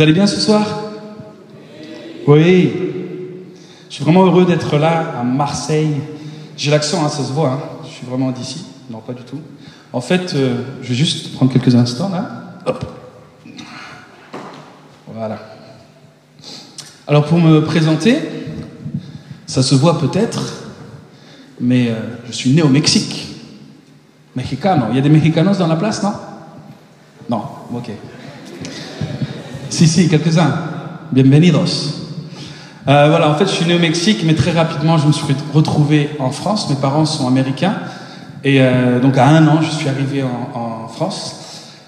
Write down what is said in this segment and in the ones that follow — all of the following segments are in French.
Vous allez bien ce soir? Oui. Je suis vraiment heureux d'être là à Marseille. J'ai l'accent, hein, ça se voit. hein. Je suis vraiment d'ici. Non, pas du tout. En fait, euh, je vais juste prendre quelques instants là. Hop. Voilà. Alors pour me présenter, ça se voit peut-être, mais euh, je suis né au Mexique. Mexicano. Il y a des Mexicanos dans la place, non? Non, ok. Si, si, quelques-uns. Bienvenidos. Euh, voilà, en fait, je suis né au Mexique, mais très rapidement, je me suis retrouvé en France. Mes parents sont américains. Et euh, donc, à un an, je suis arrivé en, France.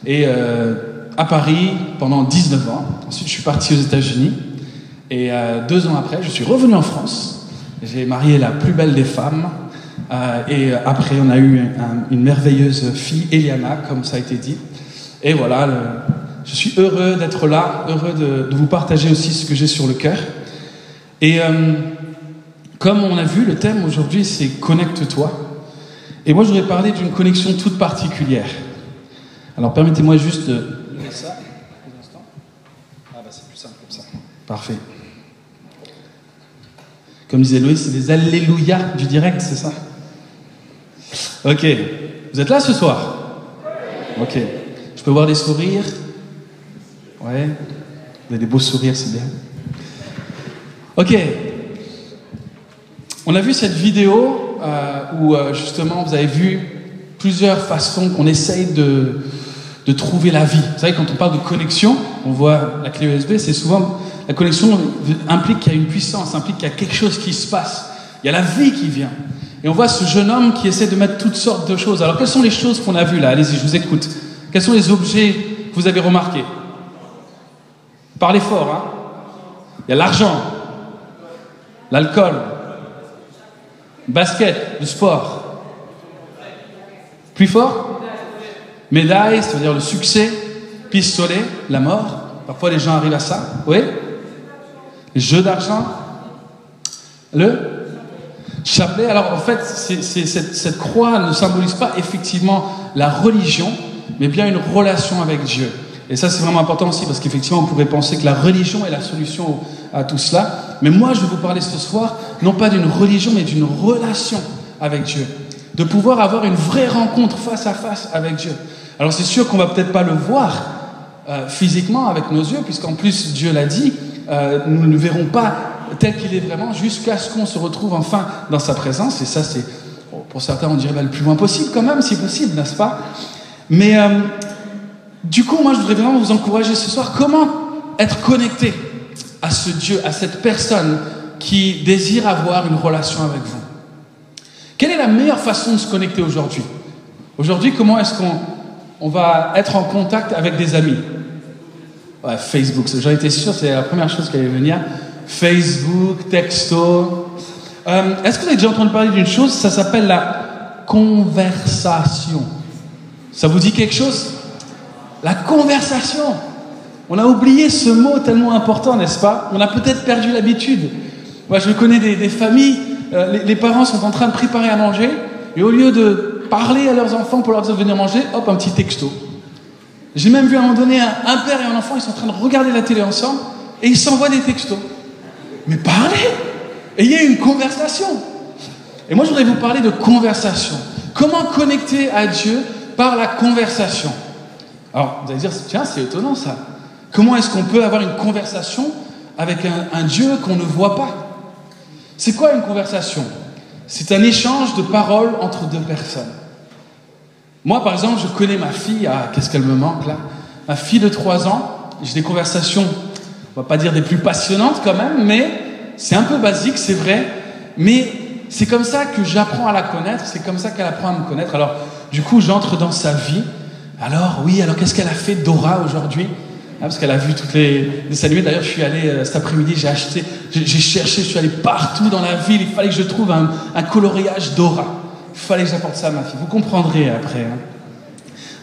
Et euh, à Paris pendant 19 ans. Ensuite, je suis parti aux États-Unis. Et deux ans après, je suis revenu en France. J'ai marié la plus belle des femmes. Et après, on a eu un- une merveilleuse fille, Eliana, comme ça a été dit. Et voilà, je suis heureux d'être là, heureux de, de vous partager aussi ce que j'ai sur le cœur. Et euh, comme on a vu, le thème aujourd'hui, c'est Connecte-toi. Et moi, je voudrais parler d'une connexion toute particulière. Alors, permettez-moi juste de ça. Ah, bah, c'est plus simple comme ça. Parfait. Comme disait Loïs, c'est des Alléluia du direct, c'est ça? Ok. Vous êtes là ce soir? Ok. Je peux voir des sourires? Ouais. Vous avez des beaux sourires, c'est bien. Ok. On a vu cette vidéo euh, où euh, justement vous avez vu plusieurs façons qu'on essaye de, de trouver la vie. Vous savez, quand on parle de connexion, on voit la clé USB, c'est souvent la connexion implique qu'il y a une puissance, implique qu'il y a quelque chose qui se passe. Il y a la vie qui vient. Et on voit ce jeune homme qui essaie de mettre toutes sortes de choses. Alors quelles sont les choses qu'on a vues là? Allez-y, je vous écoute. Quels sont les objets que vous avez remarqués? Parlez fort, hein Il y a l'argent, l'alcool, basket, le sport. Plus fort? Médaille, ça veut dire le succès. Pistolet, la mort. Parfois les gens arrivent à ça. Oui? Les jeux d'argent. Le chapelet. Alors en fait, cette croix ne symbolise pas effectivement la religion, mais bien une relation avec Dieu. Et ça, c'est vraiment important aussi, parce qu'effectivement, on pourrait penser que la religion est la solution à tout cela. Mais moi, je vais vous parler ce soir, non pas d'une religion, mais d'une relation avec Dieu. De pouvoir avoir une vraie rencontre face à face avec Dieu. Alors c'est sûr qu'on va peut-être pas le voir euh, physiquement avec nos yeux, puisqu'en plus Dieu l'a dit, euh, nous ne le verrons pas tel qu'il est vraiment jusqu'à ce qu'on se retrouve enfin dans sa présence. Et ça, c'est, pour certains, on dirait le plus loin possible quand même, si possible, n'est-ce pas? Mais euh, du coup, moi, je voudrais vraiment vous encourager ce soir. Comment être connecté à ce Dieu, à cette personne qui désire avoir une relation avec vous? Quelle est la meilleure façon de se connecter aujourd'hui? Aujourd'hui, comment est-ce qu'on on va être en contact avec des amis? Ouais, Facebook, j'en étais sûr, c'est la première chose qui allait venir. Facebook, texto. Euh, Est-ce que vous avez déjà entendu parler d'une chose? Ça s'appelle la conversation. Ça vous dit quelque chose? La conversation. On a oublié ce mot tellement important, n'est-ce pas? On a peut-être perdu l'habitude. Moi, je connais des, familles, euh, les, parents sont en train de préparer à manger, et au lieu de parler à leurs enfants pour leur dire de venir manger, hop, un petit texto. J'ai même vu à un moment donné un père et un enfant, ils sont en train de regarder la télé ensemble, et ils s'envoient des textos. Mais parlez Ayez une conversation Et moi, je voudrais vous parler de conversation. Comment connecter à Dieu par la conversation? Alors, vous allez dire, tiens, c'est étonnant ça. Comment est-ce qu'on peut avoir une conversation avec un, Dieu qu'on ne voit pas? C'est quoi une conversation? C'est un échange de paroles entre deux personnes. Moi, par exemple, je connais ma fille, ah, qu'est-ce qu'elle me manque là Ma fille de 3 ans, j'ai des conversations, on va pas dire des plus passionnantes quand même, mais c'est un peu basique, c'est vrai, mais c'est comme ça que j'apprends à la connaître, c'est comme ça qu'elle apprend à me connaître. Alors, du coup, j'entre dans sa vie. Alors, oui, alors qu'est-ce qu'elle a fait Dora aujourd'hui Hein, parce qu'elle a vu toutes les animés. D'ailleurs, je suis allé euh, cet après-midi, j'ai acheté, j'ai cherché, je suis allé partout dans la ville. Il fallait que je trouve un, coloriage Dora. Il fallait que j'apporte ça à ma fille. Vous comprendrez après. hein.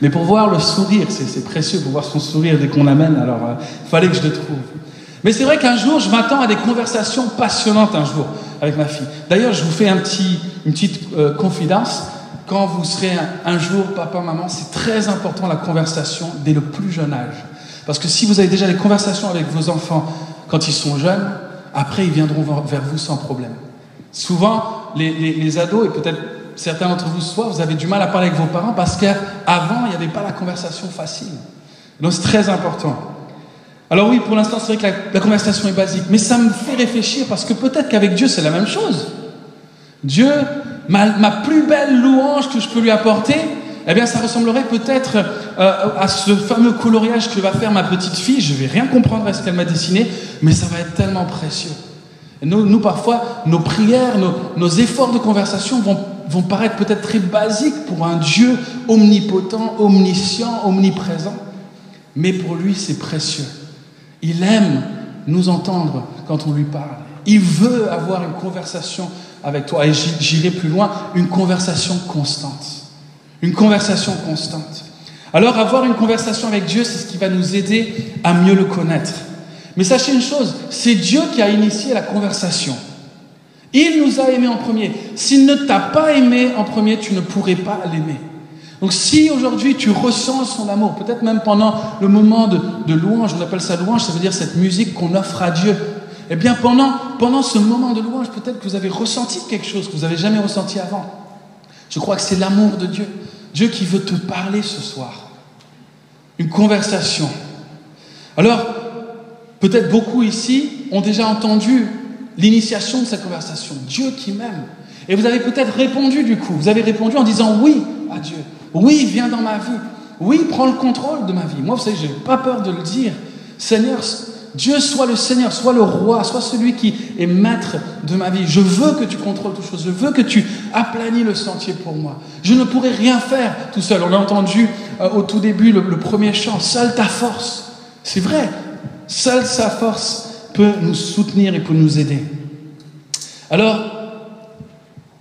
Mais pour voir le sourire, c'est précieux pour voir son sourire dès qu'on l'amène. Alors, euh, il fallait que je le trouve. Mais c'est vrai qu'un jour, je m'attends à des conversations passionnantes un jour avec ma fille. D'ailleurs, je vous fais une petite euh, confidence. Quand vous serez un, jour papa, maman, c'est très important la conversation dès le plus jeune âge. Parce que si vous avez déjà des conversations avec vos enfants quand ils sont jeunes, après ils viendront vers vous sans problème. Souvent, les, les ados, et peut-être certains d'entre vous ce soir, vous avez du mal à parler avec vos parents parce qu'avant, il n'y avait pas la conversation facile. Donc c'est très important. Alors oui, pour l'instant, c'est vrai que la, conversation est basique, mais ça me fait réfléchir parce que peut-être qu'avec Dieu, c'est la même chose. Dieu, ma, plus belle louange que je peux lui apporter, eh bien, ça ressemblerait peut-être euh, à ce fameux coloriage que va faire ma petite fille. Je vais rien comprendre à ce qu'elle m'a dessiné, mais ça va être tellement précieux. nous, parfois, nos prières, nos, efforts de conversation vont paraître peut-être très basiques pour un Dieu omnipotent, omniscient, omniprésent. Mais pour lui, c'est précieux. Il aime nous entendre quand on lui parle. Il veut avoir une conversation avec toi. Et j'irai plus loin, une conversation constante. Une conversation constante. Alors avoir une conversation avec Dieu, c'est ce qui va nous aider à mieux le connaître. Mais sachez une chose, c'est Dieu qui a initié la conversation. Il nous a aimés en premier. S'il ne t'a pas aimé en premier, tu ne pourrais pas l'aimer. Donc si aujourd'hui tu ressens son amour, peut-être même pendant le moment de, louange, on appelle ça louange, ça veut dire cette musique qu'on offre à Dieu. Eh bien pendant, pendant ce moment de louange, peut-être que vous avez ressenti quelque chose que vous n'avez jamais ressenti avant. Je crois que c'est l'amour de Dieu. Dieu qui veut te parler ce soir. Une conversation. Alors, peut-être beaucoup ici ont déjà entendu l'initiation de cette conversation. Dieu qui m'aime. Et vous avez peut-être répondu du coup. Vous avez répondu en disant oui à Dieu. Oui, viens dans ma vie. Oui, prends le contrôle de ma vie. Moi, vous savez, je n'ai pas peur de le dire. Seigneur, Dieu soit le Seigneur, soit le roi, soit celui qui est maître de ma vie. Je veux que tu contrôles toutes choses. Je veux que tu aplanis le sentier pour moi. Je ne pourrais rien faire tout seul. On a entendu euh, au tout début le premier chant. Seule ta force. C'est vrai. Seule sa force peut nous soutenir et peut nous aider. Alors,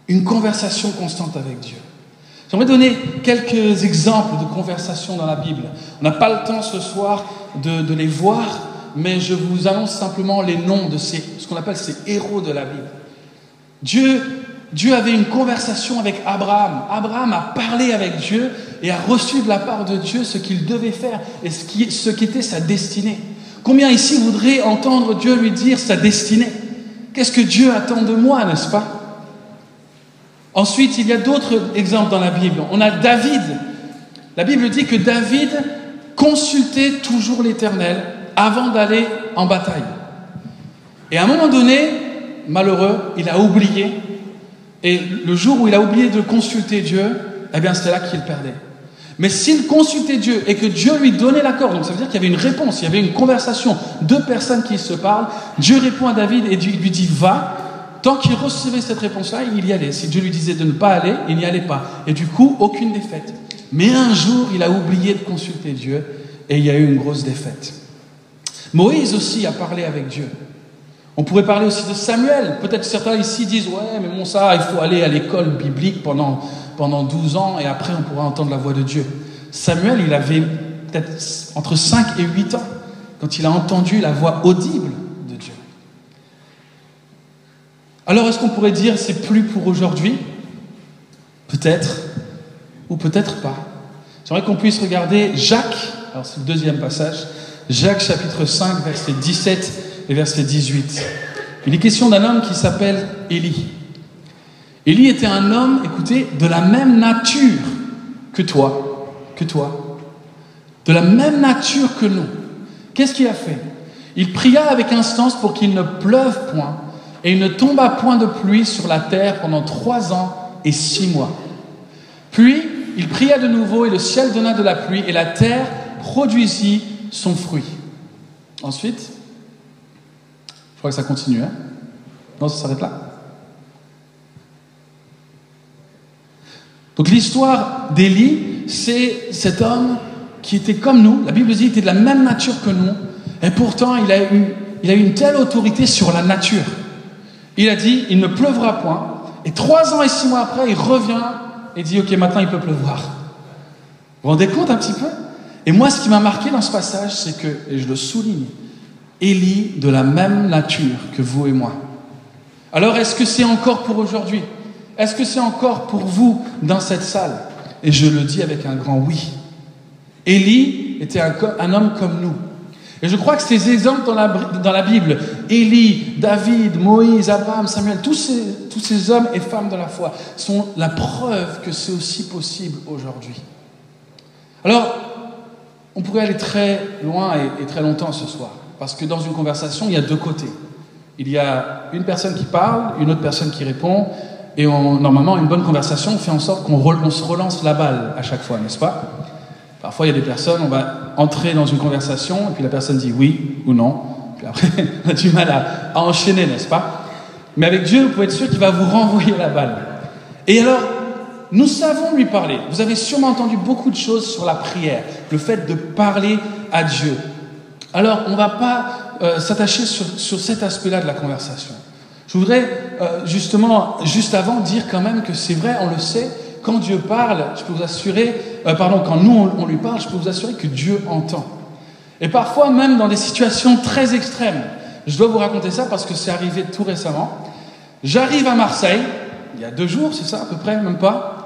une conversation constante avec Dieu. J'aimerais donner quelques exemples de conversations dans la Bible. On n'a pas le temps ce soir de, les voir, mais je vous annonce simplement les noms de ce qu'on appelle ces héros de la Bible. Dieu, Dieu avait une conversation avec Abraham. Abraham a parlé avec Dieu et a reçu de la part de Dieu ce qu'il devait faire et ce qui, ce qui était sa destinée. Combien ici voudraient entendre Dieu lui dire sa destinée? Qu'est-ce que Dieu attend de moi, n'est-ce pas? Ensuite, il y a d'autres exemples dans la Bible. On a David. La Bible dit que David consultait toujours l'Éternel avant d'aller en bataille. Et à un moment donné, malheureux, il a oublié. Et le jour où il a oublié de consulter Dieu, eh bien, c'était là qu'il perdait. Mais s'il consultait Dieu et que Dieu lui donnait l'accord, donc ça veut dire qu'il y avait une réponse, il y avait une conversation, deux personnes qui se parlent, Dieu répond à David et lui dit va, Tant qu'il recevait cette réponse-là, il y allait. Si Dieu lui disait de ne pas aller, il n'y allait pas. Et du coup, aucune défaite. Mais un jour, il a oublié de consulter Dieu et il y a eu une grosse défaite. Moïse aussi a parlé avec Dieu. On pourrait parler aussi de Samuel. Peut-être certains ici disent Ouais, mais bon, ça, il faut aller à l'école biblique pendant, pendant 12 ans et après on pourra entendre la voix de Dieu. Samuel, il avait peut-être entre 5 et 8 ans quand il a entendu la voix audible alors est-ce qu'on pourrait dire c'est plus pour aujourd'hui? Peut-être, ou peut-être pas. J'aimerais qu'on puisse regarder Jacques, alors c'est le deuxième passage, Jacques chapitre 5, verset 17 et verset 18. Il est question d'un homme qui s'appelle Élie. Élie était un homme, écoutez, de la même nature que toi, que toi, de la même nature que nous. Qu'est-ce qu'il a fait? Il pria avec instance pour qu'il ne pleuve point et il ne tomba point de pluie sur la terre pendant trois ans et six mois. Puis il pria de nouveau et le ciel donna de la pluie et la terre produisit son fruit. Ensuite, je crois que ça continue. Hein non, ça s'arrête là. Donc l'histoire d'Élie, c'est cet homme qui était comme nous. La Bible dit qu'il était de la même nature que nous. Et pourtant, il a eu, il a eu une telle autorité sur la nature. Il a dit, il ne pleuvra point. Et trois ans et six mois après, il revient et dit, ok, maintenant il peut pleuvoir. Vous vous rendez compte un petit peu? Et moi, ce qui m'a marqué dans ce passage, c'est que, et je le souligne, Élie de la même nature que vous et moi. Alors, est-ce que c'est encore pour aujourd'hui? Est-ce que c'est encore pour vous dans cette salle? Et je le dis avec un grand oui. Élie était un, homme comme nous. Et je crois que ces exemples dans la, dans la Bible, Élie, David, Moïse, Abraham, Samuel, tous ces, tous ces hommes et femmes de la foi sont la preuve que c'est aussi possible aujourd'hui. Alors, on pourrait aller très loin et, très longtemps ce soir, parce que dans une conversation, il y a deux côtés. Il y a une personne qui parle, une autre personne qui répond, et on, normalement, une bonne conversation fait en sorte qu'on se relance la balle à chaque fois, n'est-ce pas? Parfois, il y a des personnes, on va entrer dans une conversation, et puis la personne dit oui ou non, puis après, on a du mal à, à enchaîner, n'est-ce pas? Mais avec Dieu, vous pouvez être sûr qu'il va vous renvoyer la balle. Et alors, nous savons lui parler. Vous avez sûrement entendu beaucoup de choses sur la prière, le fait de parler à Dieu. Alors, on ne va pas euh, s'attacher sur, cet aspect-là de la conversation. Je voudrais euh, justement, juste avant, dire quand même que c'est vrai, on le sait, quand Dieu parle, je peux vous assurer, euh, pardon, quand nous on, lui parle, je peux vous assurer que Dieu entend. Et parfois même dans des situations très extrêmes. Je dois vous raconter ça parce que c'est arrivé tout récemment. J'arrive à Marseille, il y a deux jours, c'est ça à peu près, même pas.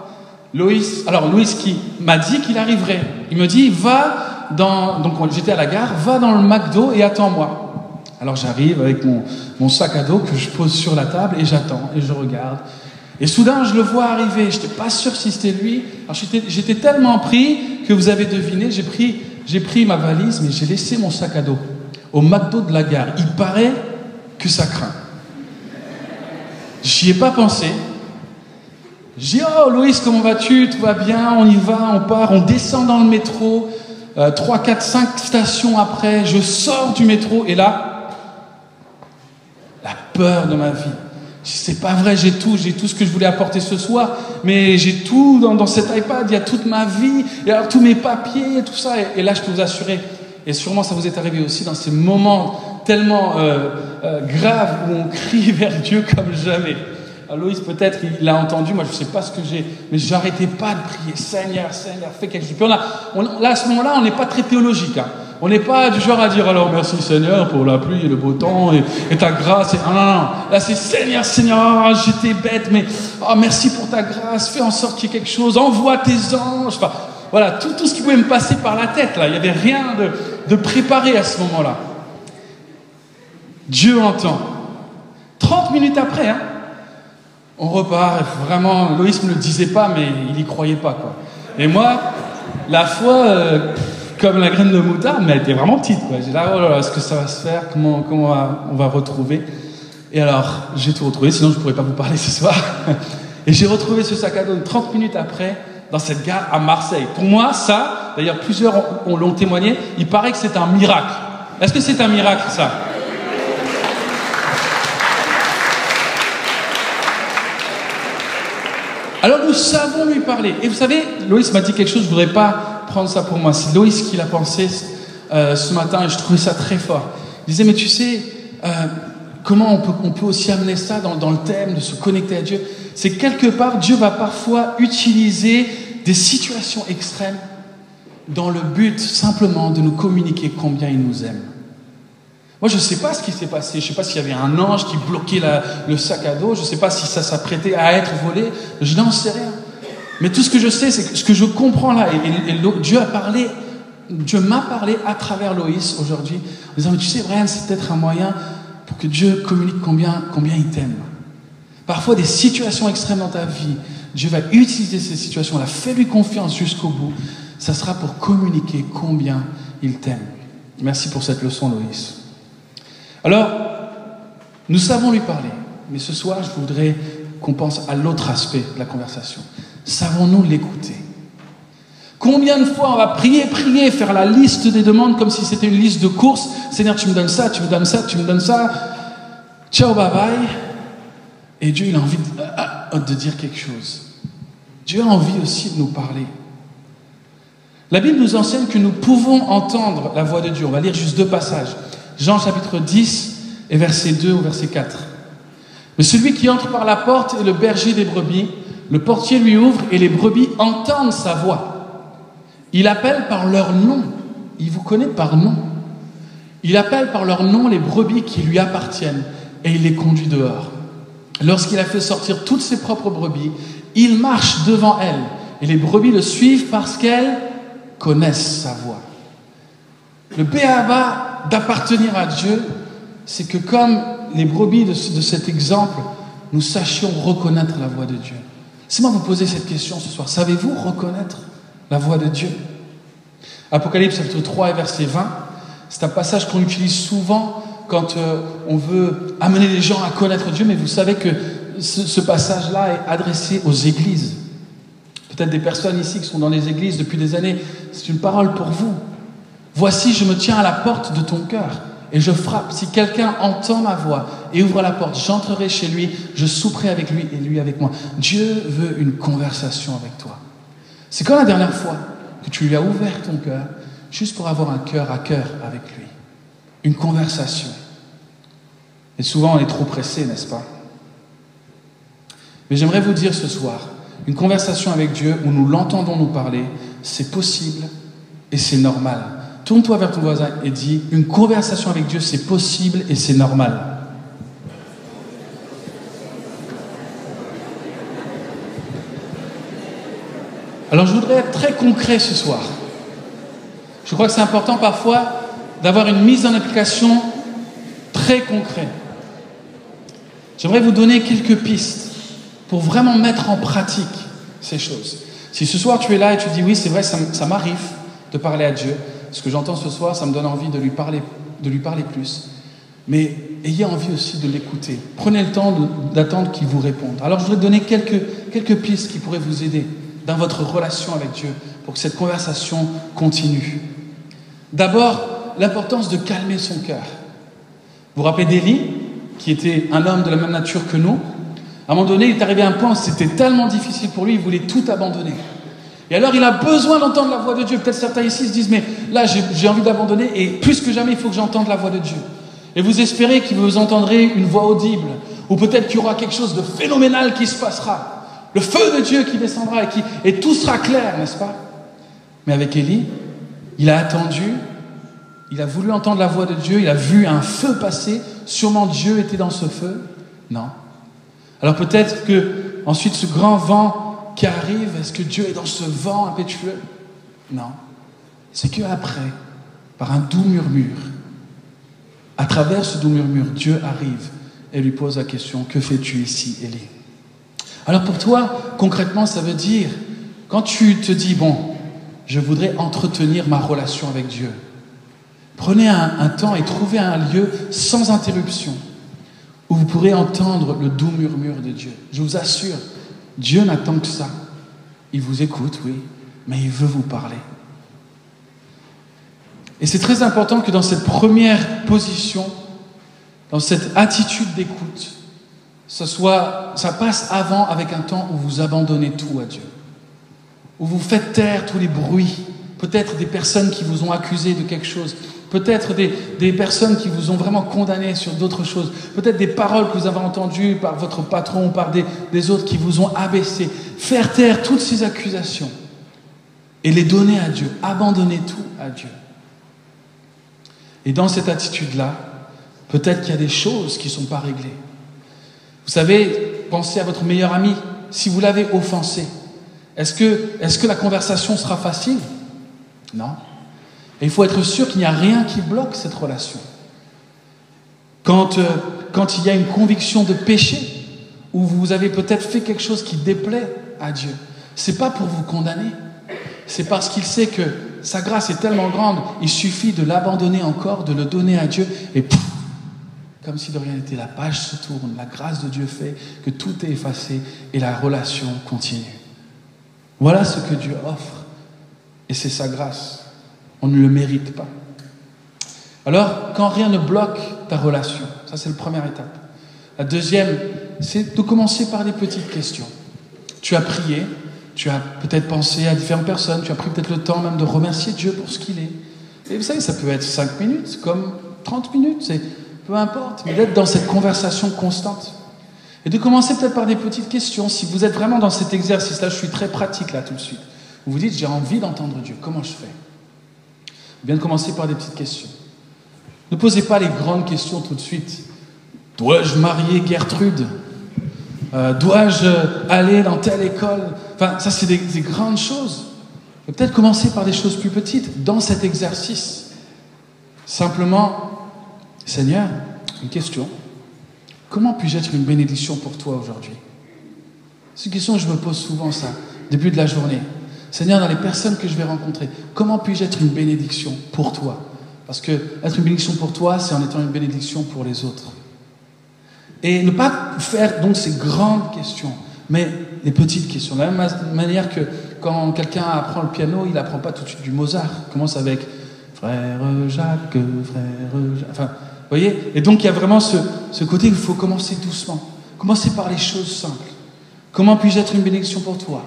Loïs, alors Loïs qui m'a dit qu'il arriverait. Il me dit, va dans, donc j'étais à la gare, va dans le McDo et attends-moi. Alors j'arrive avec mon, sac à dos que je pose sur la table et j'attends et je regarde. Et soudain, je le vois arriver. Je n'étais pas sûr si c'était lui. J'étais tellement pris que vous avez deviné, j'ai pris, pris ma valise, mais j'ai laissé mon sac à dos au McDo de la gare. Il paraît que ça craint. J'y ai pas pensé. J'ai dit, oh Loïs, comment vas-tu? Tout va bien, on y va, on part, on descend dans le métro. Euh, 3, 4, 5 stations après, je sors du métro et là, la peur de ma vie. C'est pas vrai, j'ai tout, j'ai tout ce que je voulais apporter ce soir, mais j'ai tout dans, cet iPad, il y a toute ma vie, il y a tous mes papiers, tout ça. Et, et, là, je peux vous assurer, et sûrement ça vous est arrivé aussi dans ces moments tellement euh, euh, graves où on crie vers Dieu comme jamais. Loïs, peut-être, il l'a entendu, moi je ne sais pas ce que j'ai, mais j'arrêtais pas de prier, Seigneur, Seigneur, fais quelque chose. Là, à ce moment-là, on n'est pas très théologique. Hein. On n'est pas du genre à dire alors merci Seigneur pour la pluie et le beau temps et, ta grâce. Non. Là, c'est Seigneur, Seigneur, j'étais bête, mais merci pour ta grâce, fais en sorte quelque chose, envoie tes anges. Enfin, voilà, tout, ce qui pouvait me passer par la tête, là. Il n'y avait rien de, de préparé à ce moment-là. Dieu entend. 30 minutes après, hein, on repart. Vraiment, Loïs ne me le disait pas, mais il n'y croyait pas. Quoi. Et moi, la foi, euh, comme la graine de moutarde, mais elle était vraiment petite. J'ai là, oh là là, est-ce que ça va se faire? Comment, comment on, va, on va retrouver? Et alors, j'ai tout retrouvé, sinon je ne pourrais pas vous parler ce soir. Et j'ai retrouvé ce sac à dos 30 minutes après dans cette gare à Marseille. Pour moi, ça, d'ailleurs plusieurs l'ont témoigné, il paraît que c'est un miracle. Est-ce que c'est un miracle ça? Alors nous savons lui parler. Et vous savez, Loïs m'a dit quelque chose, je ne voudrais pas prendre ça pour moi. C'est Loïs qui l'a pensé euh, ce matin et je trouvais ça très fort. Il disait, mais tu sais, euh, comment on peut, on peut, aussi amener ça dans, dans, le thème de se connecter à Dieu? C'est quelque part, Dieu va parfois utiliser des situations extrêmes dans le but simplement de nous communiquer combien il nous aime. Moi, je ne sais pas ce qui s'est passé. Je ne sais pas s'il y avait un ange qui bloquait le sac à dos. Je ne sais pas si ça s'apprêtait à être volé. Je n'en sais rien. Mais tout ce que je sais, c'est que ce que je comprends là, et Dieu a parlé, Dieu m'a parlé à travers Loïs aujourd'hui, en disant, mais tu sais, Brian, c'est peut-être un moyen pour que Dieu communique combien, combien il t'aime. Parfois, des situations extrêmes dans ta vie, Dieu va utiliser ces situations-là. Fais-lui confiance jusqu'au bout. Ça sera pour communiquer combien il t'aime. Merci pour cette leçon, Loïs. Alors, nous savons lui parler, mais ce soir, je voudrais qu'on pense à l'autre aspect de la conversation. Savons-nous l'écouter? Combien de fois on va prier, prier, faire la liste des demandes comme si c'était une liste de courses? Seigneur, tu me donnes ça, tu me donnes ça, tu me donnes ça. Ciao, bye bye. Et Dieu, il a envie de, de dire quelque chose. Dieu a envie aussi de nous parler. La Bible nous enseigne que nous pouvons entendre la voix de Dieu. On va lire juste deux passages. Jean chapitre 10 et verset 2 au verset 4. Mais celui qui entre par la porte est le berger des brebis. Le portier lui ouvre et les brebis entendent sa voix. Il appelle par leur nom. Il vous connaît par nom. Il appelle par leur nom les brebis qui lui appartiennent et il les conduit dehors. Lorsqu'il a fait sortir toutes ses propres brebis, il marche devant elles et les brebis le suivent parce qu'elles connaissent sa voix. Le béaba d'appartenir à Dieu, c'est que comme les brebis de, cet exemple, nous sachions reconnaître la voix de Dieu. C'est moi vous poser cette question ce soir. Savez-vous reconnaître la voix de Dieu? Apocalypse chapitre 3 et verset 20, c'est un passage qu'on utilise souvent quand euh, on veut amener les gens à connaître Dieu, mais vous savez que ce, passage-là est adressé aux églises. Peut-être des personnes ici qui sont dans les églises depuis des années, c'est une parole pour vous. Voici, je me tiens à la porte de ton cœur et je frappe. Si quelqu'un entend ma voix et ouvre la porte, j'entrerai chez lui, je souperai avec lui et lui avec moi. Dieu veut une conversation avec toi. C'est quand la dernière fois que tu lui as ouvert ton cœur juste pour avoir un cœur à cœur avec lui Une conversation. Et souvent on est trop pressé, n'est-ce pas? Mais j'aimerais vous dire ce soir, une conversation avec Dieu où nous l'entendons nous parler, c'est possible et c'est normal. Tourne-toi vers ton voisin et dis, une conversation avec Dieu, c'est possible et c'est normal. Alors je voudrais être très concret ce soir. Je crois que c'est important parfois d'avoir une mise en application très concrète. J'aimerais vous donner quelques pistes pour vraiment mettre en pratique ces choses. Si ce soir tu es là et tu dis oui, c'est vrai, ça m'arrive de parler à Dieu, ce que j'entends ce soir, ça me donne envie de lui parler, de lui parler plus. Mais ayez envie aussi de l'écouter. Prenez le temps d'attendre qu'il vous réponde. Alors je voudrais donner quelques, quelques pistes qui pourraient vous aider dans votre relation avec Dieu pour que cette conversation continue. D'abord, l'importance de calmer son cœur. Vous vous rappelez d'Élie, qui était un homme de la même nature que nous? À un moment donné, il est arrivé à un point c'était tellement difficile pour lui, il voulait tout abandonner. Et alors il a besoin d'entendre la voix de Dieu. Peut-être certains ici se disent, mais là j'ai envie d'abandonner et plus que jamais il faut que j'entende la voix de Dieu. Et vous espérez que vous entendrez une voix audible, ou peut-être qu'il y aura quelque chose de phénoménal qui se passera. Le feu de Dieu qui descendra et, et tout sera clair, n'est-ce pas? Mais avec Élie, il a attendu, il a voulu entendre la voix de Dieu, il a vu un feu passer, sûrement Dieu était dans ce feu. Non. Alors peut-être que ensuite ce grand vent qui arrive, est-ce que Dieu est dans ce vent impétueux? Non. C'est que après, par un doux murmure, à travers ce doux murmure, Dieu arrive et lui pose la question Que fais-tu ici, Élie? Alors pour toi, concrètement, ça veut dire, quand tu te dis Bon, je voudrais entretenir ma relation avec Dieu, prenez un temps et trouvez un lieu sans interruption où vous pourrez entendre le doux murmure de Dieu. Je vous assure, Dieu n'attend que ça. Il vous écoute, oui, mais il veut vous parler. Et c'est très important que dans cette première position, dans cette attitude d'écoute, ça, soit, ça passe avant avec un temps où vous abandonnez tout à Dieu, où vous faites taire tous les bruits, peut-être des personnes qui vous ont accusé de quelque chose, peut-être des, personnes qui vous ont vraiment condamné sur d'autres choses, peut-être des paroles que vous avez entendues par votre patron ou par des, autres qui vous ont abaissé. Faire taire toutes ces accusations et les donner à Dieu, abandonner tout à Dieu. Et dans cette attitude-là, peut-être qu'il y a des choses qui ne sont pas réglées. Vous savez, pensez à votre meilleur ami. Si vous l'avez offensé, est-ce que, est que la conversation sera facile? Non. Et il faut être sûr qu'il n'y a rien qui bloque cette relation. Quand, euh, il y a une conviction de péché, ou vous avez peut-être fait quelque chose qui déplaît à Dieu, c'est pas pour vous condamner, c'est parce qu'il sait que sa grâce est tellement grande, il suffit de l'abandonner encore, de le donner à Dieu, et comme si de rien n'était, la page se tourne, la grâce de Dieu fait que tout est effacé et la relation continue. Voilà ce que Dieu offre, et c'est sa grâce. On ne le mérite pas. Alors, quand rien ne bloque ta relation, ça c'est la première étape. La deuxième, c'est de commencer par des petites questions. Tu as prié, tu as peut-être pensé à différentes personnes, tu as pris peut-être le temps même de remercier Dieu pour ce qu'il est. Et vous savez, ça peut être 5 minutes, comme 30 minutes, c'est peu importe, mais d'être dans cette conversation constante. Et de commencer peut-être par des petites questions. Si vous êtes vraiment dans cet exercice-là, je suis très pratique là tout de suite. Vous vous dites, j'ai envie d'entendre Dieu, comment je fais? Bien de commencer par des petites questions. Ne posez pas les grandes questions tout de suite. Dois-je marier Gertrude? Euh, Dois-je aller dans telle école? Enfin, ça, c'est des, grandes choses. Peut-être commencer par des choses plus petites dans cet exercice. Simplement, Seigneur, une question. Comment puis-je être une bénédiction pour toi aujourd'hui? C'est une question que je me pose souvent, ça, début de la journée. Seigneur, dans les personnes que je vais rencontrer, comment puis-je être une bénédiction pour toi? Parce que être une bénédiction pour toi, c'est en étant une bénédiction pour les autres. Et ne pas faire donc ces grandes questions, mais les petites questions. De la même manière que quand quelqu'un apprend le piano, il n'apprend pas tout de suite du Mozart. Il commence avec Frère Jacques, Frère Jacques. Enfin, voyez? Et donc il y a vraiment ce, ce côté il faut commencer doucement. Commencer par les choses simples. Comment puis-je être une bénédiction pour toi?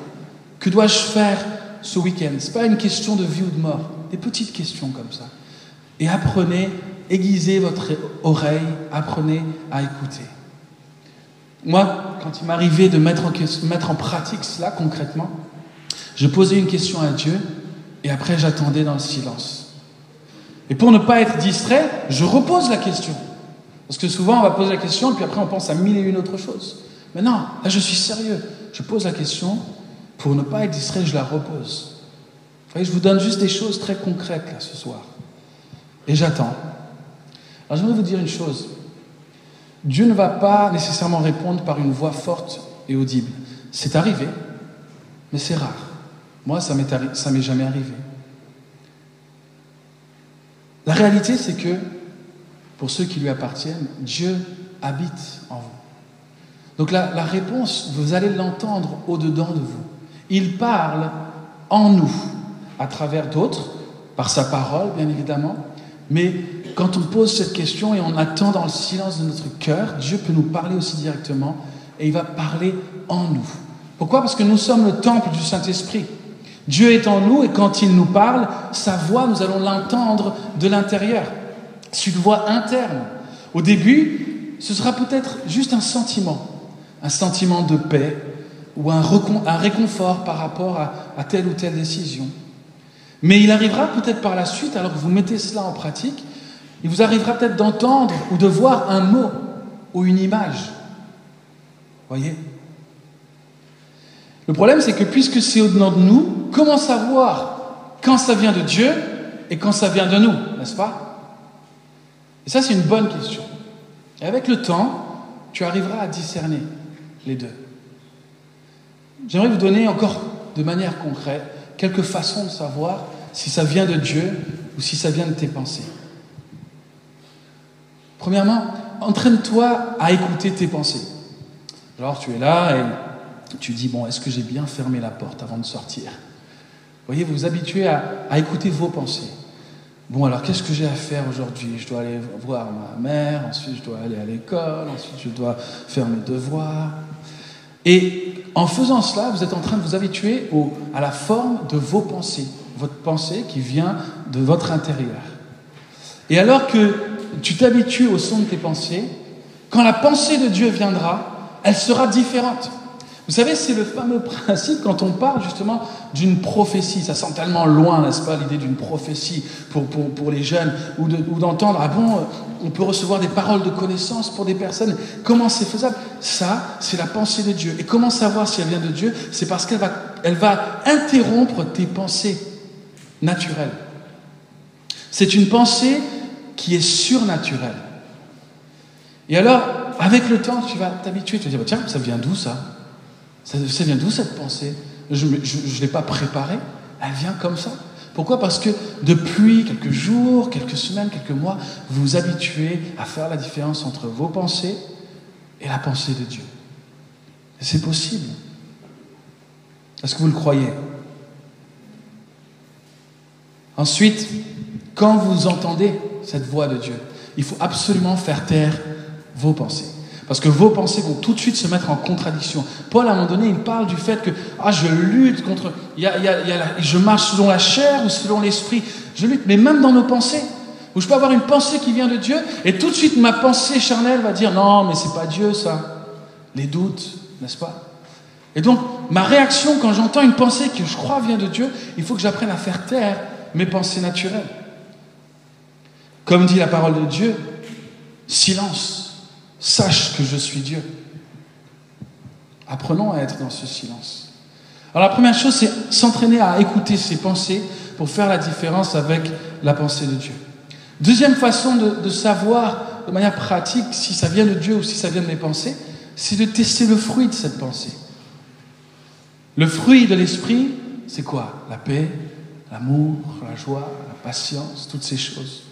Que dois-je faire ce week-end Ce n'est pas une question de vie ou de mort. Des petites questions comme ça. Et apprenez, aiguisez votre oreille, apprenez à écouter. Moi, quand il m'arrivait de mettre en, mettre en pratique cela concrètement, je posais une question à Dieu et après j'attendais dans le silence. Et pour ne pas être distrait, je repose la question. Parce que souvent on va poser la question et puis après on pense à mille et une autres choses. Mais non, là je suis sérieux. Je pose la question, pour ne pas être distrait, je la repose. Vous voyez, je vous donne juste des choses très concrètes là ce soir. Et j'attends. Alors j'aimerais vous dire une chose. Dieu ne va pas nécessairement répondre par une voix forte et audible. C'est arrivé, mais c'est rare. Moi, ça ne m'est jamais arrivé. La réalité, c'est que, pour ceux qui lui appartiennent, Dieu habite en vous. Donc la réponse, vous allez l'entendre au-dedans de vous. Il parle en nous, à travers d'autres, par sa parole, bien évidemment, mais quand on pose cette question et on attend dans le silence de notre cœur, Dieu peut nous parler aussi directement et il va parler en nous. Pourquoi? Parce que nous sommes le temple du Saint-Esprit. Dieu est en nous et quand il nous parle, sa voix, nous allons l'entendre de l'intérieur. C'est une voix interne. Au début, ce sera peut-être juste un sentiment, un sentiment de paix ou un, réconfort par rapport à, à telle ou telle décision. Mais il arrivera peut-être par la suite, alors que vous mettez cela en pratique, il vous arrivera peut-être d'entendre ou de voir un mot ou une image. Voyez? Le problème, c'est que puisque c'est au-dedans de nous, comment savoir quand ça vient de Dieu et quand ça vient de nous, n'est-ce pas? Et ça, c'est une bonne question. Et avec le temps, tu arriveras à discerner les deux. J'aimerais vous donner encore de manière concrète quelques façons de savoir si ça vient de Dieu ou si ça vient de tes pensées. Premièrement, entraîne-toi à écouter tes pensées. Alors tu es là et tu dis, bon, est-ce que j'ai bien fermé la porte avant de sortir? Voyez, vous vous habituez à écouter vos pensées. Bon, alors qu'est-ce que j'ai à faire aujourd'hui? Je dois aller voir ma mère, ensuite je dois aller à l'école, ensuite je dois faire mes devoirs. Et en faisant cela, vous êtes en train de vous habituer à la forme de vos pensées, votre pensée qui vient de votre intérieur. Et alors que tu t'habitues au son de tes pensées, quand la pensée de Dieu viendra, elle sera différente. Vous savez, c'est le fameux principe quand on parle justement d'une prophétie. Ça sent tellement loin, n'est-ce pas, l'idée d'une prophétie pour, pour, les jeunes, ou d'entendre, ah bon, on peut recevoir des paroles de connaissance pour des personnes. Comment c'est faisable? Ça, c'est la pensée de Dieu. Et comment savoir si elle vient de Dieu? C'est parce qu'elle va, elle va interrompre tes pensées naturelles. C'est une pensée qui est surnaturelle. Et alors, avec le temps, tu vas t'habituer, tu vas dire, tiens, ça vient d'où ça? Ça, vient d'où cette pensée? Je ne l'ai pas préparée, elle vient comme ça. Pourquoi? Parce que depuis quelques jours, quelques semaines, quelques mois, vous vous habituez à faire la différence entre vos pensées et la pensée de Dieu. c'est possible. Est-ce que vous le croyez? Ensuite, quand vous entendez cette voix de Dieu, il faut absolument faire taire vos pensées. Parce que vos pensées vont tout de suite se mettre en contradiction. Paul, à un moment donné, il parle du fait que ah, je lutte contre. Y a, y a, je marche selon la chair ou selon l'esprit. Je lutte, mais même dans nos pensées. Où je peux avoir une pensée qui vient de Dieu, et tout de suite ma pensée charnelle va dire non, mais c'est pas Dieu ça. Les doutes, n'est-ce pas? Et donc, ma réaction quand j'entends une pensée que je crois vient de Dieu, il faut que j'apprenne à faire taire mes pensées naturelles. Comme dit la parole de Dieu, silence Sache que je suis Dieu. Apprenons à être dans ce silence. Alors la première chose, c'est s'entraîner à écouter ses pensées pour faire la différence avec la pensée de Dieu. Deuxième façon de, savoir de manière pratique si ça vient de Dieu ou si ça vient de mes pensées, c'est de tester le fruit de cette pensée. Le fruit de l'esprit, c'est quoi? La paix, l'amour, la joie, la patience, toutes ces choses.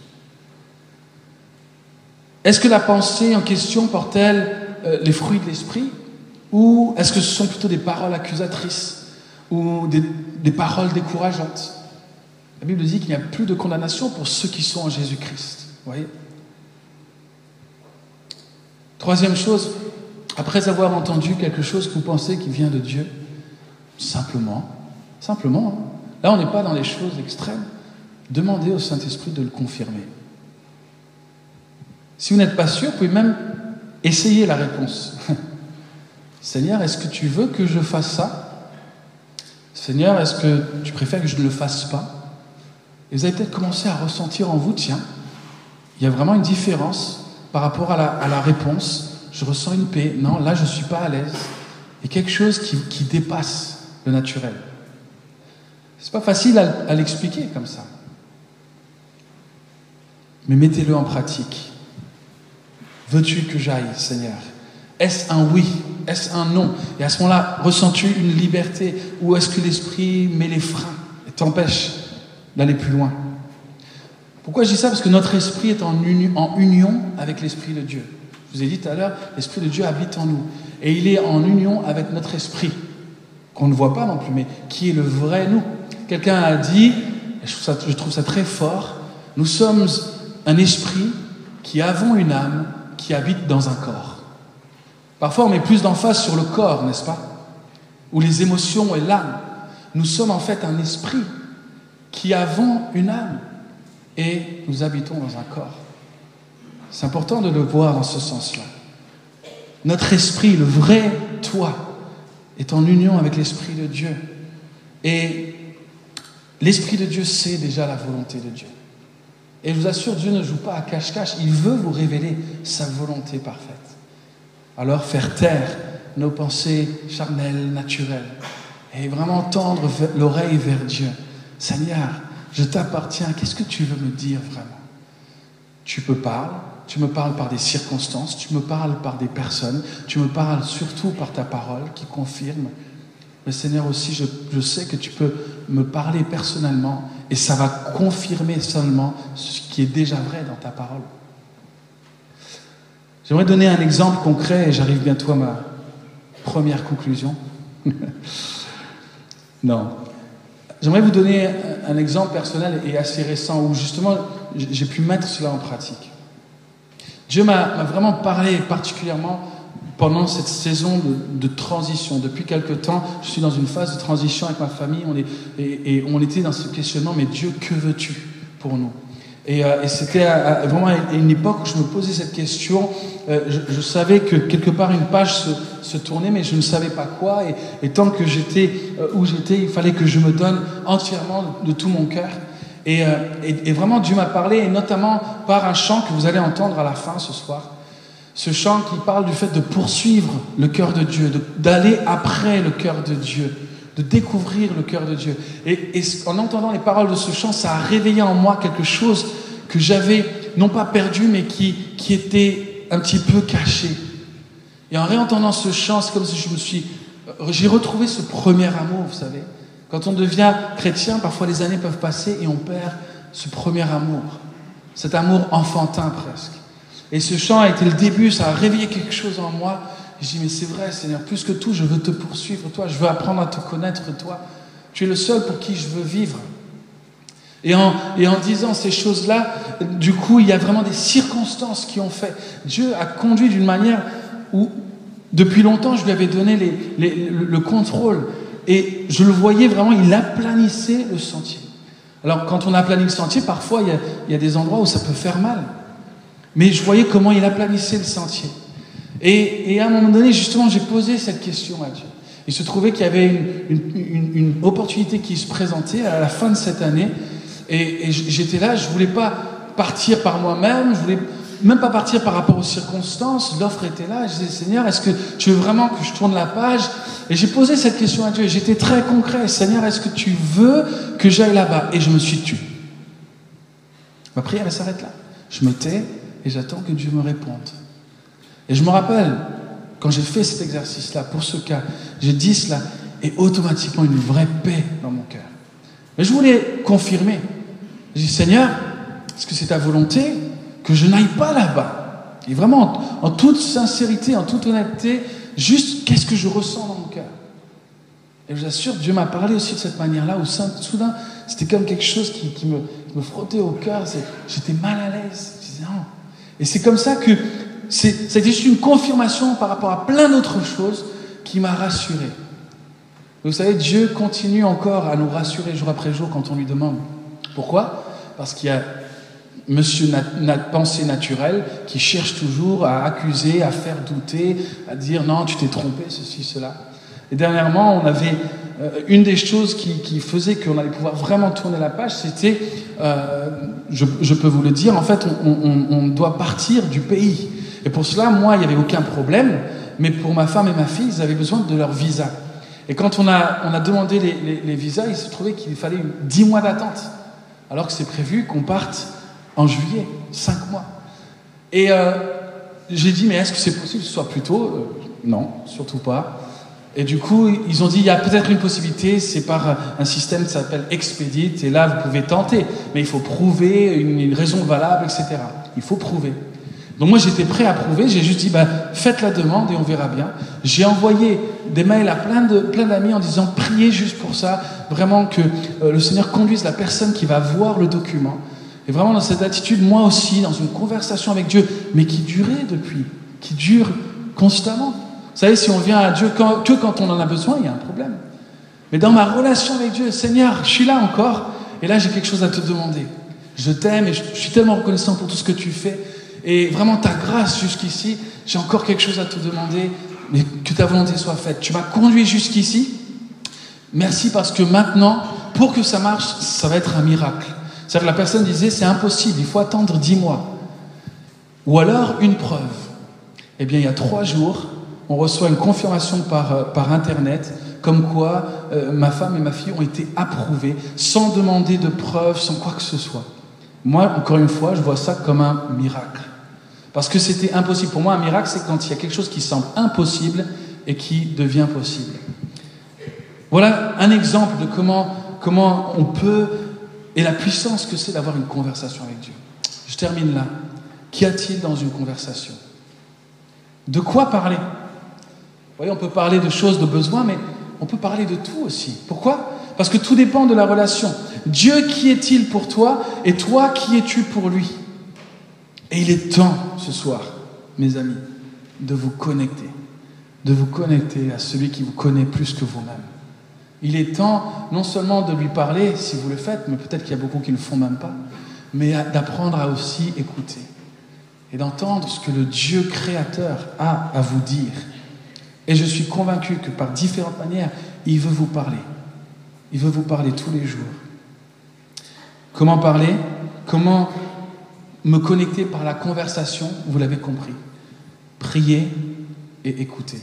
Est-ce que la pensée en question porte-t-elle euh, les fruits de l'esprit? Ou est-ce que ce sont plutôt des paroles accusatrices ou des, paroles décourageantes? La Bible dit qu'il n'y a plus de condamnation pour ceux qui sont en Jésus-Christ. Voyez? Troisième chose, après avoir entendu quelque chose que vous pensez qui vient de Dieu, simplement, simplement, hein, là on n'est pas dans les choses extrêmes, demandez au Saint-Esprit de le confirmer. Si vous n'êtes pas sûr, vous pouvez même essayer la réponse. Seigneur, est-ce que tu veux que je fasse ça? Seigneur, est-ce que tu préfères que je ne le fasse pas? Et vous allez peut-être commencer à ressentir en vous, tiens, il y a vraiment une différence par rapport à la, réponse. Je ressens une paix. Non, là, je ne suis pas à l'aise. Il y a quelque chose qui, dépasse le naturel. C'est pas facile à l'expliquer comme ça. Mais mettez-le en pratique. Veux-tu que j'aille, Seigneur? Est-ce un oui? Est-ce un non? Et à ce moment-là, ressens-tu une liberté? Ou est-ce que l'Esprit met les freins et t'empêche d'aller plus loin? Pourquoi je dis ça? Parce que notre esprit est en, union avec l'Esprit de Dieu. Je vous ai dit tout à l'heure, l'Esprit de Dieu habite en nous. Et il est en union avec notre esprit, qu'on ne voit pas non plus, mais qui est le vrai nous. Quelqu'un a dit, je trouve, ça, je trouve ça très fort, nous sommes un esprit qui avons une âme qui habite dans un corps. Parfois, on met plus d'emphase sur le corps, n'est-ce pas? Ou les émotions et l'âme. Nous sommes en fait un esprit qui avons une âme et nous habitons dans un corps. C'est important de le voir en ce sens-là. Notre esprit, le vrai toi, est en union avec l'esprit de Dieu. Et l'esprit de Dieu sait déjà la volonté de Dieu. Et je vous assure, Dieu ne joue pas à cache-cache. Il veut vous révéler sa volonté parfaite. Alors faire taire nos pensées charnelles, naturelles, et vraiment tendre l'oreille vers Dieu. Seigneur, je t'appartiens. Qu'est-ce que tu veux me dire vraiment? Tu me parles, tu me parles par des circonstances, tu me parles par des personnes, tu me parles surtout par ta parole qui confirme. Mais Seigneur aussi, je, je sais que tu peux me parler personnellement et ça va confirmer seulement ce qui est déjà vrai dans ta parole. J'aimerais donner un exemple concret et j'arrive bientôt à ma première conclusion. non. J'aimerais vous donner un exemple personnel et assez récent où justement j'ai pu mettre cela en pratique. Dieu m'a vraiment parlé particulièrement pendant cette saison de, transition. Depuis quelque temps, je suis dans une phase de transition avec ma famille. On est, et, on était dans ce questionnement, mais Dieu, que veux-tu pour nous? Et, euh, c'était vraiment à une époque où je me posais cette question. Euh, je, savais que quelque part une page se, tournait, mais je ne savais pas quoi. Et, tant que j'étais euh, où j'étais, il fallait que je me donne entièrement de tout mon cœur. Et, et vraiment, Dieu m'a parlé, et notamment par un chant que vous allez entendre à la fin ce soir. Ce chant qui parle du fait de poursuivre le cœur de Dieu, d'aller après le cœur de Dieu, de découvrir le cœur de Dieu. Et, en entendant les paroles de ce chant, ça a réveillé en moi quelque chose que j'avais non pas perdu, mais qui, qui était un petit peu caché. Et en réentendant ce chant, c'est comme si je me suis... J'ai retrouvé ce premier amour, vous savez. Quand on devient chrétien, parfois les années peuvent passer et on perd ce premier amour, cet amour enfantin presque. Et ce chant a été le début, ça a réveillé quelque chose en moi. je dis, mais c'est vrai, Seigneur, plus que tout, je veux te poursuivre, toi, je veux apprendre à te connaître, toi. Tu es le seul pour qui je veux vivre. Et en, et disant ces choses-là, du coup, il y a vraiment des circonstances qui ont fait. Dieu a conduit d'une manière où, depuis longtemps, je lui avais donné le, contrôle. Et je le voyais vraiment, il aplanissait le sentier. Alors, quand on aplanit le sentier, parfois, il y a des endroits où ça peut faire mal. Mais je voyais comment il aplanissait le sentier. Et, à un moment donné, justement, j'ai posé cette question à Dieu. Il se trouvait qu'il y avait une, opportunité qui se présentait à la fin de cette année. Et, j'étais là, je ne voulais pas partir par moi-même, je voulais même pas partir par rapport aux circonstances. L'offre était là. Je disais, Seigneur, est-ce que tu veux vraiment que je tourne la page? Et j'ai posé cette question à Dieu. J'étais très concret. Seigneur, est-ce que tu veux que j'aille là-bas? Et je me suis tué. Ma prière, elle s'arrête là. Je me tais et j'attends que Dieu me réponde. Et je me rappelle, quand j'ai fait cet exercice-là, pour ce cas, j'ai dit cela, et automatiquement une vraie paix dans mon cœur. Mais je voulais confirmer. J'ai dit, Seigneur, est-ce que c'est ta volonté que je n'aille pas là-bas? Et vraiment, en, toute sincérité, en toute honnêteté, juste qu'est-ce que je ressens dans mon cœur? Et je vous assure, Dieu m'a parlé aussi de cette manière-là, où soudain, c'était comme quelque chose qui, me, me, frottait au cœur. J'étais mal à l'aise. Et c'est comme ça que c'était juste une confirmation par rapport à plein d'autres choses qui m'a rassuré. Vous savez, Dieu continue encore à nous rassurer jour après jour quand on lui demande. Pourquoi? Parce qu'il y a monsieur notre pensée naturelle qui cherche toujours à accuser, à faire douter, à dire non, tu t'es trompé, ceci, cela. Et dernièrement, on avait euh, une des choses qui, faisait qu'on allait pouvoir vraiment tourner la page, c'était, euh, je, peux vous le dire, en fait, on, doit partir du pays. Et pour cela, moi, il n'y avait aucun problème, mais pour ma femme et ma fille, ils avaient besoin de leur visa. Et quand on a, demandé les, visas, il se trouvait qu'il fallait 10 mois d'attente, alors que c'est prévu qu'on parte en juillet, 5 mois. Et euh, j'ai dit, mais est-ce que c'est possible que ce soit plus tôt? Non, surtout pas. Et du coup, ils ont dit, il y a peut-être une possibilité, c'est par un système qui s'appelle Expedit, et là, vous pouvez tenter, mais il faut prouver une, raison valable, etc. Il faut prouver. Donc moi, j'étais prêt à prouver, j'ai juste dit, bah, faites la demande et on verra bien. J'ai envoyé des mails à plein de plein d'amis en disant, priez juste pour ça, vraiment que euh, le Seigneur conduise la personne qui va voir le document. Et vraiment dans cette attitude, moi aussi, dans une conversation avec Dieu, mais qui durait depuis, qui dure constamment. Vous savez, si on vient à Dieu que quand on en a besoin, il y a un problème. Mais dans ma relation avec Dieu, Seigneur, je suis là encore, et là j'ai quelque chose à te demander. Je t'aime et je, suis tellement reconnaissant pour tout ce que tu fais. Et vraiment ta grâce jusqu'ici, j'ai encore quelque chose à te demander, mais que ta volonté soit faite. Tu m'as conduit jusqu'ici. Merci parce que maintenant, pour que ça marche, ça va être un miracle. C'est-à-dire que la personne disait, c'est impossible, il faut attendre dix mois. Ou alors une preuve. Eh bien, il y a trois jours, on reçoit une confirmation par, euh, Internet comme quoi euh, ma femme et ma fille ont été approuvées sans demander de preuves, sans quoi que ce soit. Moi, encore une fois, je vois ça comme un miracle. Parce que c'était impossible. Pour moi, un miracle, c'est quand il y a quelque chose qui semble impossible et qui devient possible. Voilà un exemple de comment, comment on peut, et la puissance que c'est d'avoir une conversation avec Dieu. Je termine là. Qu'y a-t-il dans une conversation? De quoi parler? Voyez, on peut parler de choses, de besoins, mais on peut parler de tout aussi. Pourquoi? Parce que tout dépend de la relation. Dieu, qui est-il pour toi Et toi, qui es-tu pour lui? Et il est temps ce soir, mes amis, de vous connecter. De vous connecter à celui qui vous connaît plus que vous-même. Il est temps non seulement de lui parler, si vous le faites, mais peut-être qu'il y a beaucoup qui ne le font même pas, mais d'apprendre à aussi écouter et d'entendre ce que le Dieu créateur a à vous dire et je suis convaincu que par différentes manières, il veut vous parler. Il veut vous parler tous les jours. Comment parler? Comment me connecter par la conversation? Vous l'avez compris. Prier et écouter.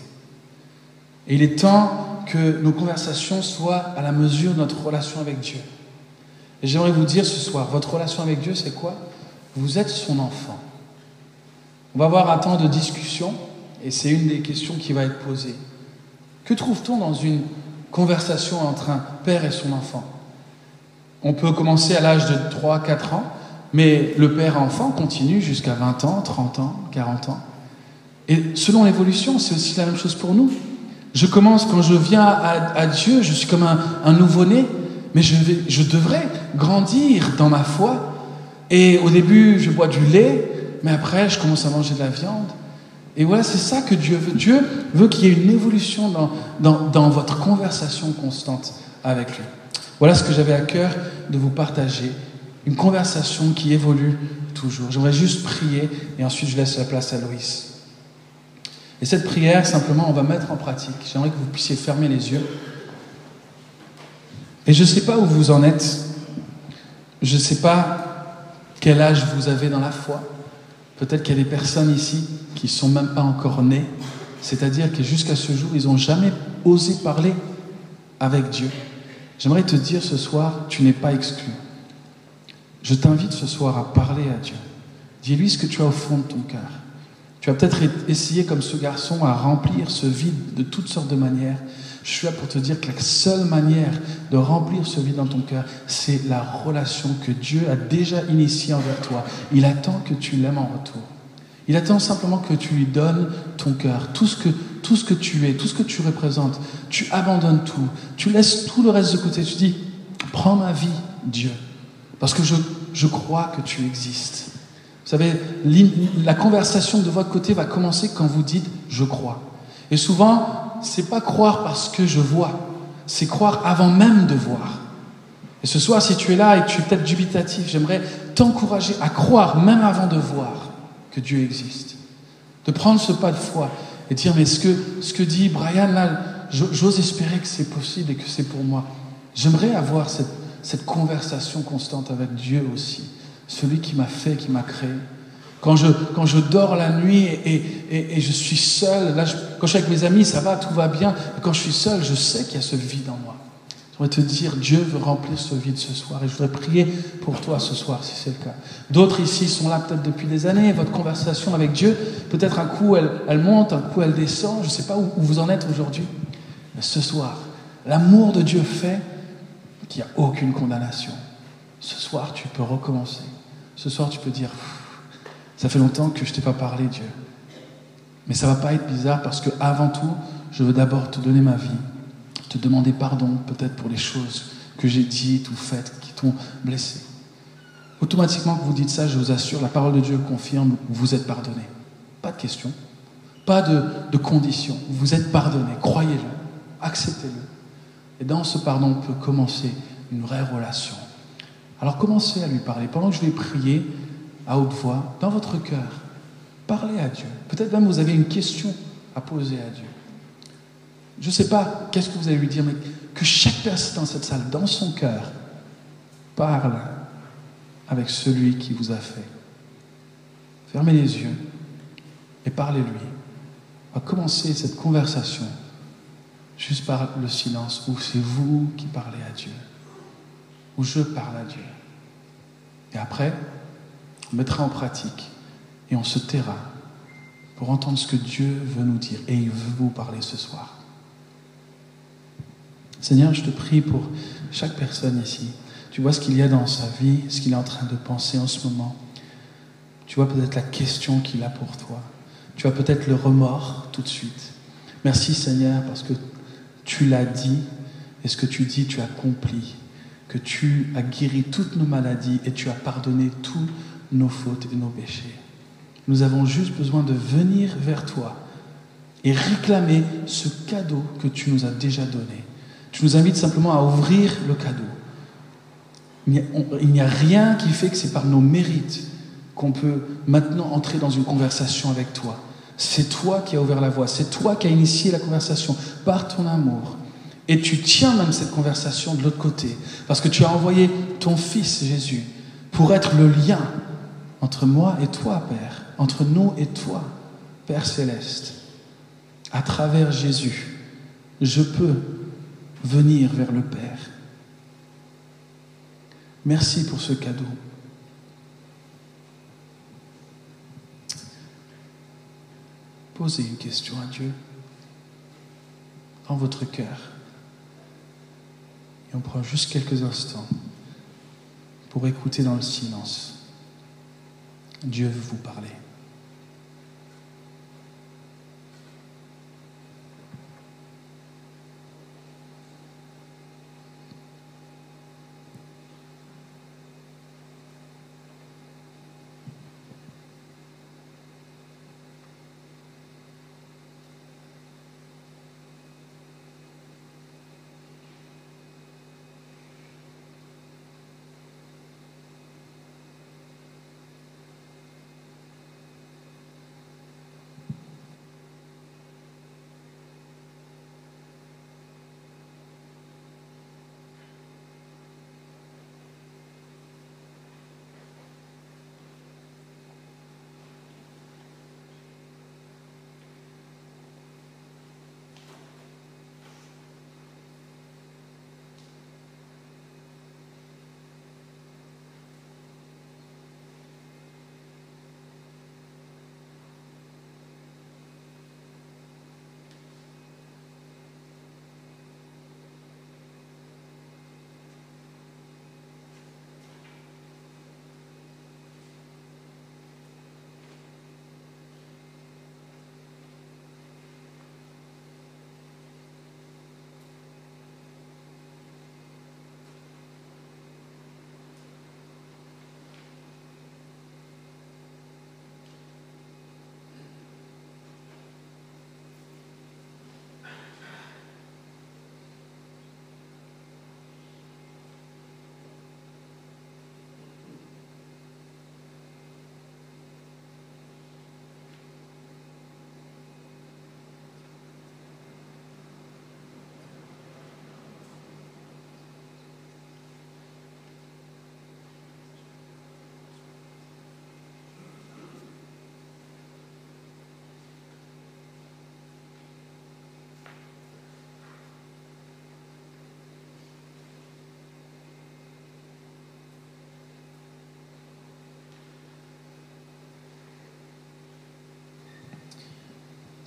Et il est temps que nos conversations soient à la mesure de notre relation avec Dieu. Et j'aimerais vous dire ce soir, votre relation avec Dieu, c'est quoi? Vous êtes son enfant. On va avoir un temps de discussion et c'est une des questions qui va être posée. Que trouve-t-on dans une conversation entre un père et son enfant? On peut commencer à l'âge de 3-4 ans, mais le père-enfant continue jusqu'à 20 ans, 30 ans, 40 ans. Et selon l'évolution, c'est aussi la même chose pour nous. Je commence, quand je viens à, Dieu, je suis comme un, un nouveau-né, mais je, je devrais grandir dans ma foi. Et au début, je bois du lait, mais après, je commence à manger de la viande. Et voilà, c'est ça que Dieu veut. Dieu veut qu'il y ait une évolution dans, dans, dans, votre conversation constante avec lui. Voilà ce que j'avais à cœur de vous partager. Une conversation qui évolue toujours. J'aimerais juste prier et ensuite je laisse la place à Loïs. Et cette prière, simplement, on va mettre en pratique. J'aimerais que vous puissiez fermer les yeux. Et je ne sais pas où vous en êtes. Je ne sais pas quel âge vous avez dans la foi. Peut-être qu'il y a des personnes ici qui ne sont même pas encore nées, c'est-à-dire que jusqu'à ce jour, ils n'ont jamais osé parler avec Dieu. J'aimerais te dire ce soir, tu n'es pas exclu. Je t'invite ce soir à parler à Dieu. Dis-lui ce que tu as au fond de ton cœur. Tu as peut-être essayé, comme ce garçon, à remplir ce vide de toutes sortes de manières. Je suis là pour te dire que la seule manière de remplir ce vide dans ton cœur, c'est la relation que Dieu a déjà initiée envers toi. Il attend que tu l'aimes en retour. Il attend simplement que tu lui donnes ton cœur, tout ce, que, tout ce que tu es, tout ce que tu représentes. Tu abandonnes tout, tu laisses tout le reste de côté. Tu dis, prends ma vie, Dieu, parce que je, je crois que tu existes. Vous savez, la conversation de votre côté va commencer quand vous dites je crois. Et souvent, c'est pas croire parce que je vois, c'est croire avant même de voir. Et ce soir, si tu es là et que tu es peut-être dubitatif, j'aimerais t'encourager à croire même avant de voir que Dieu existe. De prendre ce pas de foi et dire mais ce que, ce que dit Brian là, j'ose espérer que c'est possible et que c'est pour moi. J'aimerais avoir cette, cette conversation constante avec Dieu aussi celui qui m'a fait, qui m'a créé. Quand je, quand je dors la nuit et, et, je suis seul, là, quand je suis avec mes amis, ça va, tout va bien. Mais quand je suis seul, je sais qu'il y a ce vide en moi. Je voudrais te dire, Dieu veut remplir ce vide ce soir. Et je voudrais prier pour toi ce soir, si c'est le cas. D'autres ici sont là peut-être depuis des années. Votre conversation avec Dieu, peut-être un coup elle, elle, monte, un coup elle descend. Je ne sais pas où, où, vous en êtes aujourd'hui. Mais ce soir, l'amour de Dieu fait qu'il n'y a aucune condamnation. Ce soir, tu peux recommencer. Ce soir, tu peux dire, ça fait longtemps que je t'ai pas parlé, Dieu. Mais ça va pas être bizarre parce que avant tout, je veux d'abord te donner ma vie, te demander pardon peut-être pour les choses que j'ai dites ou faites qui t'ont blessé. Automatiquement que vous dites ça, je vous assure, la parole de Dieu confirme, vous êtes pardonné. Pas de question, pas de, de condition. Vous êtes pardonné, croyez-le, acceptez-le. Et dans ce pardon, on peut commencer une vraie relation. Alors commencez à lui parler. Pendant que je vais prier à haute voix, dans votre cœur, parlez à Dieu. Peut-être même vous avez une question à poser à Dieu. Je ne sais pas qu'est-ce que vous allez lui dire, mais que chaque personne dans cette salle, dans son cœur, parle avec celui qui vous a fait. Fermez les yeux et parlez-lui. On va commencer cette conversation juste par le silence où c'est vous qui parlez à Dieu où je parle à Dieu. Et après, on mettra en pratique et on se taira pour entendre ce que Dieu veut nous dire. Et il veut vous parler ce soir. Seigneur, je te prie pour chaque personne ici. Tu vois ce qu'il y a dans sa vie, ce qu'il est en train de penser en ce moment. Tu vois peut-être la question qu'il a pour toi. Tu vois peut-être le remords tout de suite. Merci Seigneur parce que tu l'as dit et ce que tu dis, tu accomplis que tu as guéri toutes nos maladies et tu as pardonné tous nos fautes et nos péchés. Nous avons juste besoin de venir vers toi et réclamer ce cadeau que tu nous as déjà donné. Tu nous invites simplement à ouvrir le cadeau. Il n'y a rien qui fait que c'est par nos mérites qu'on peut maintenant entrer dans une conversation avec toi. C'est toi qui as ouvert la voie, c'est toi qui as initié la conversation par ton amour. Et tu tiens même cette conversation de l'autre côté, parce que tu as envoyé ton Fils Jésus pour être le lien entre moi et toi, Père, entre nous et toi, Père céleste. À travers Jésus, je peux venir vers le Père. Merci pour ce cadeau. Posez une question à Dieu dans votre cœur. Et on prend juste quelques instants pour écouter dans le silence. Dieu veut vous parler.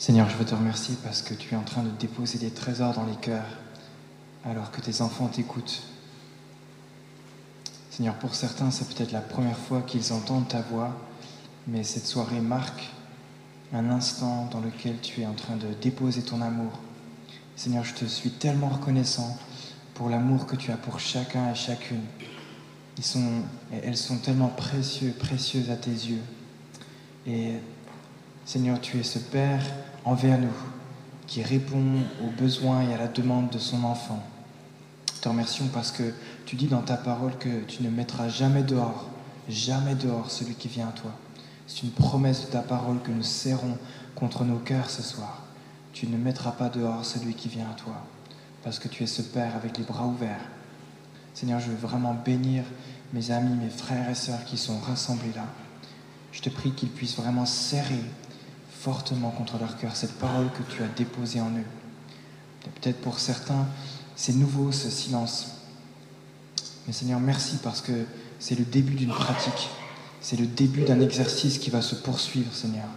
Seigneur, je veux te remercier parce que tu es en train de déposer des trésors dans les cœurs alors que tes enfants t'écoutent. Seigneur, pour certains, c'est peut-être la première fois qu'ils entendent ta voix, mais cette soirée marque un instant dans lequel tu es en train de déposer ton amour. Seigneur, je te suis tellement reconnaissant pour l'amour que tu as pour chacun et chacune. Ils sont, elles sont tellement précieuses, précieuses à tes yeux. Et Seigneur, tu es ce Père envers nous qui répond aux besoins et à la demande de son enfant. Te remercions parce que tu dis dans ta parole que tu ne mettras jamais dehors, jamais dehors celui qui vient à toi. C'est une promesse de ta parole que nous serrons contre nos cœurs ce soir. Tu ne mettras pas dehors celui qui vient à toi, parce que tu es ce Père avec les bras ouverts. Seigneur, je veux vraiment bénir mes amis, mes frères et sœurs qui sont rassemblés là. Je te prie qu'ils puissent vraiment serrer fortement contre leur cœur cette parole que tu as déposée en eux. Peut-être pour certains, c'est nouveau ce silence. Mais Seigneur, merci parce que c'est le début d'une pratique. C'est le début d'un exercice qui va se poursuivre, Seigneur.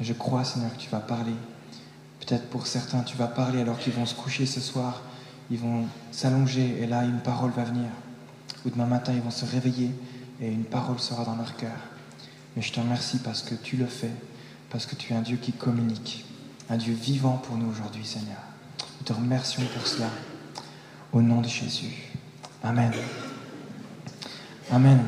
je crois, Seigneur, que tu vas parler. Peut-être pour certains, tu vas parler alors qu'ils vont se coucher ce soir. Ils vont s'allonger et là, une parole va venir. Ou demain matin, ils vont se réveiller et une parole sera dans leur cœur. Mais je te remercie parce que tu le fais, parce que tu es un Dieu qui communique, un Dieu vivant pour nous aujourd'hui, Seigneur. Nous te remercions pour cela. Au nom de Jésus. Amen. Amen.